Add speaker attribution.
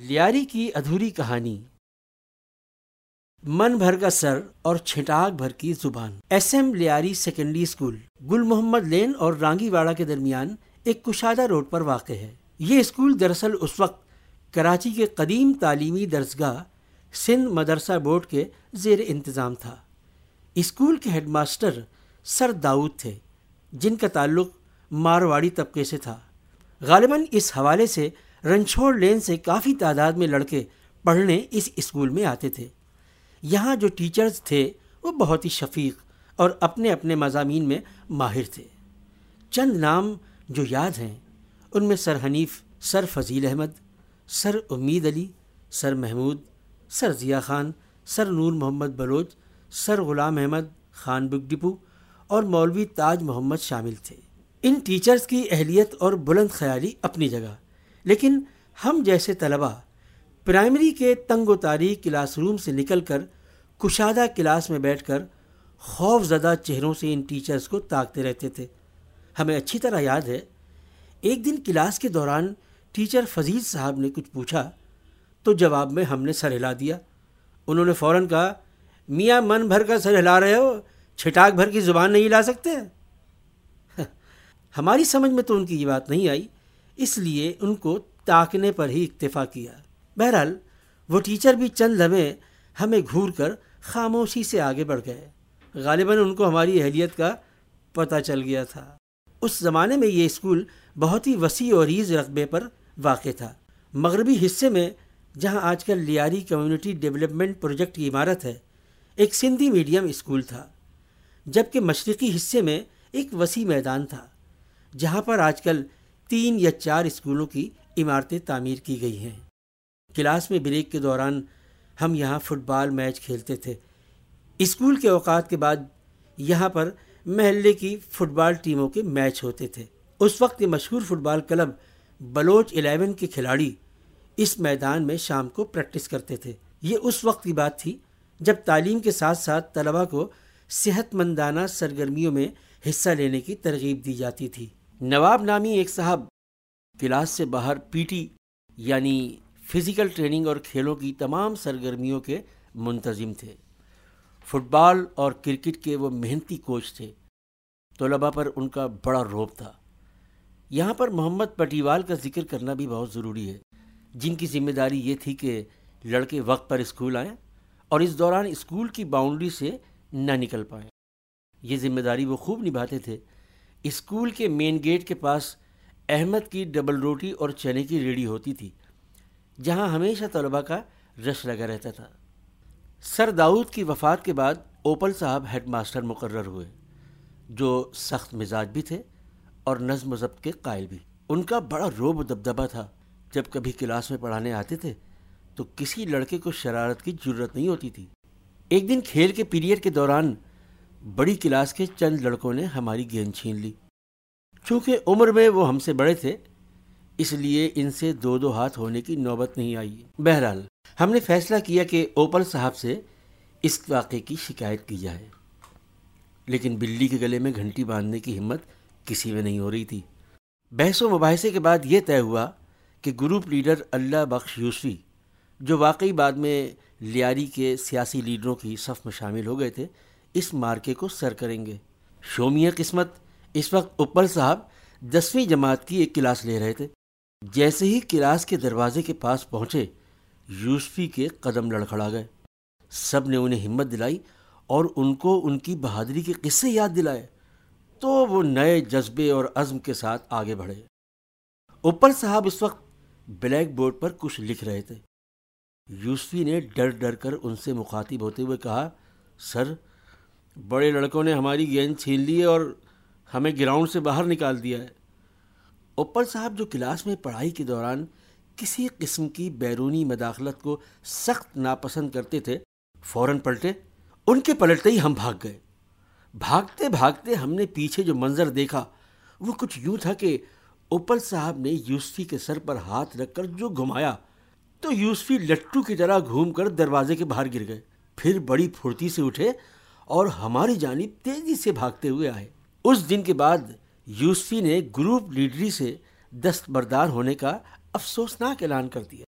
Speaker 1: لیاری کی ادھوری کہانی۔ من بھر کا سر اور چھٹاک بھر کی زبان۔ S M Lyari secondary school, Gul Muhammad lane اور رانگی واڑہ کے درمیان ایک کشادہ روڈ پر واقع ہے۔ یہ اسکول دراصل اس وقت کراچی کے قدیم تعلیمی درسگاہ سندھ مدرسہ بورڈ کے زیر انتظام تھا۔ اسکول کے ہیڈ ماسٹر سر داؤد تھے، جن کا تعلق مارواڑی طبقے سے تھا۔ غالباً اس حوالے سے رنچھوڑ لین سے کافی تعداد میں لڑکے پڑھنے اس اسکول میں آتے تھے۔ یہاں جو ٹیچرز تھے، وہ بہت ہی شفیق اور اپنے اپنے مضامین میں ماہر تھے۔ چند نام جو یاد ہیں، ان میں سر حنیف، سر فضیل احمد، سر امید علی، سر محمود، سر ضیاء خان، سر نور محمد بلوچ، سر غلام احمد خان بک ڈپو اور مولوی تاج محمد شامل تھے۔ ان ٹیچرز کی اہلیت اور بلند خیالی اپنی جگہ۔ لیکن ہم جیسے طلباء پرائمری کے تنگ و تاریخ کلاس روم سے نکل کر کشادہ کلاس میں بیٹھ کر خوف زدہ چہروں سے ان ٹیچرز کو تاکتے رہتے تھے۔ ہمیں اچھی طرح یاد ہے، ایک دن کلاس کے دوران ٹیچر فضیل صاحب نے کچھ پوچھا، تو جواب میں ہم نے سر ہلا دیا۔ انہوں نے فوراً کہا، میاں من بھر کا سر ہلا رہے ہو، چھٹاک بھر کی زبان نہیں لا سکتے؟ ہماری سمجھ میں تو ان کی یہ بات نہیں آئی۔ اس لیے ان کو تاکنے پر ہی اکتفا کیا۔ بہرحال، وہ ٹیچر بھی چند لمحے ہمیں گھور کر خاموشی سے آگے بڑھ گئے۔ غالباً ان کو ہماری اہلیت کا پتہ چل گیا تھا۔ اس زمانے میں یہ اسکول بہت ہی وسیع اور عریض رقبے پر واقع تھا۔ مغربی حصے میں، جہاں آج کل لیاری کمیونٹی ڈیولپمنٹ پروجیکٹ کی عمارت ہے، ایک سندھی میڈیم اسکول تھا۔ جبکہ مشرقی حصے میں ایک وسیع میدان تھا، جہاں پر آج کل تین یا چار اسکولوں کی عمارتیں تعمیر کی گئی ہیں۔ کلاس میں بریک کے دوران ہم یہاں فٹ بال میچ کھیلتے تھے۔ اسکول کے اوقات کے بعد یہاں پر محلے کی فٹ بال ٹیموں کے میچ ہوتے تھے۔ اس وقت یہ مشہور football club Baloch eleven کے کھلاڑی اس میدان میں شام کو پریکٹس کرتے تھے۔ یہ اس وقت کی بات تھی جب تعلیم کے ساتھ ساتھ طلبہ کو صحت مندانہ سرگرمیوں میں حصہ لینے کی ترغیب دی جاتی تھی۔ نواب نامی ایک صاحب کلاس سے باہر پی ٹی یعنی فزیکل ٹریننگ اور کھیلوں کی تمام سرگرمیوں کے منتظم تھے۔ فٹ بال اور کرکٹ کے وہ محنتی کوچ تھے۔ طلباء پر ان کا بڑا روب تھا۔ یہاں پر محمد پٹیوال کا ذکر کرنا بھی بہت ضروری ہے۔ جن کی ذمہ داری یہ تھی کہ لڑکے وقت پر اسکول آئیں اور اس دوران اسکول کی باؤنڈری سے نہ نکل پائیں۔ یہ ذمہ داری وہ خوب نبھاتے تھے۔ اسکول کے مین گیٹ کے پاس احمد کی ڈبل روٹی اور چنے کی ریڑھی ہوتی تھی، جہاں ہمیشہ طلباء کا رش لگا رہتا تھا۔ سر داؤد کی وفات کے بعد اوپل صاحب ہیڈ ماسٹر مقرر ہوئے، جو سخت مزاج بھی تھے اور نظم و ضبط کے قائل بھی۔ ان کا بڑا روب و دبدبہ تھا۔ جب کبھی کلاس میں پڑھانے آتے تھے تو کسی لڑکے کو شرارت کی ضرورت نہیں ہوتی تھی۔ ایک دن کھیل کے پیریڈ کے دوران بڑی کلاس کے چند لڑکوں نے ہماری گیند چھین لی۔ چونکہ عمر میں وہ ہم سے بڑے تھے، اس لیے ان سے دو دو ہاتھ ہونے کی نوبت نہیں آئی۔ بہرحال، ہم نے فیصلہ کیا کہ اوپل صاحب سے اس واقعے کی شکایت کی جائے۔ لیکن بلی کے گلے میں گھنٹی باندھنے کی ہمت کسی میں نہیں ہو رہی تھی۔ بحث و مباحثے کے بعد یہ طے ہوا کہ گروپ لیڈر اللہ بخش یوسفی جو واقعی بعد میں لیاری کے سیاسی لیڈروں کی صف میں شامل ہو گئے تھے اس مارکے کو سر کریں گے۔ شومیہ قسمت، اس وقت اپل صاحب دسویں جماعت کی ایک کلاس لے رہے تھے۔ جیسے ہی کلاس کے دروازے کے پاس پہنچے، یوسفی کے قدم لڑکھڑا گئے۔ سب نے انہیں ہمت دلائی اور ان کو ان کی بہادری کے قصے یاد دلائے۔ تو وہ نئے جذبے اور عزم کے ساتھ آگے بڑھے۔ اوپل صاحب اس وقت بلیک بورڈ پر کچھ لکھ رہے تھے۔ یوسفی نے ڈر ڈر کر ان سے مخاطب ہوتے ہوئے کہا، سر بڑے لڑکوں نے ہماری گیند چھین لی ہے اور ہمیں گراؤنڈ سے باہر نکال دیا ہے۔ اوپر صاحب، جو کلاس میں پڑھائی کے دوران کسی قسم کی بیرونی مداخلت کو سخت ناپسند کرتے تھے، فوراً پلٹے، ان کے پلٹتے ہی ہم بھاگ گئے۔ بھاگتے بھاگتے ہم نے پیچھے جو منظر دیکھا، وہ کچھ یوں تھا کہ اوپل صاحب نے یوسفی کے سر پر ہاتھ رکھ کر جو گھمایا، تو یوسفی لٹو کی طرح گھوم کر دروازے کے باہر گر گئے۔ پھر بڑی پھرتی سے اٹھے اور ہماری جانب تیزی سے بھاگتے ہوئے آئے۔ اس دن کے بعد یوسفی نے گروپ لیڈری سے دستبردار ہونے کا افسوسناک اعلان کر دیا۔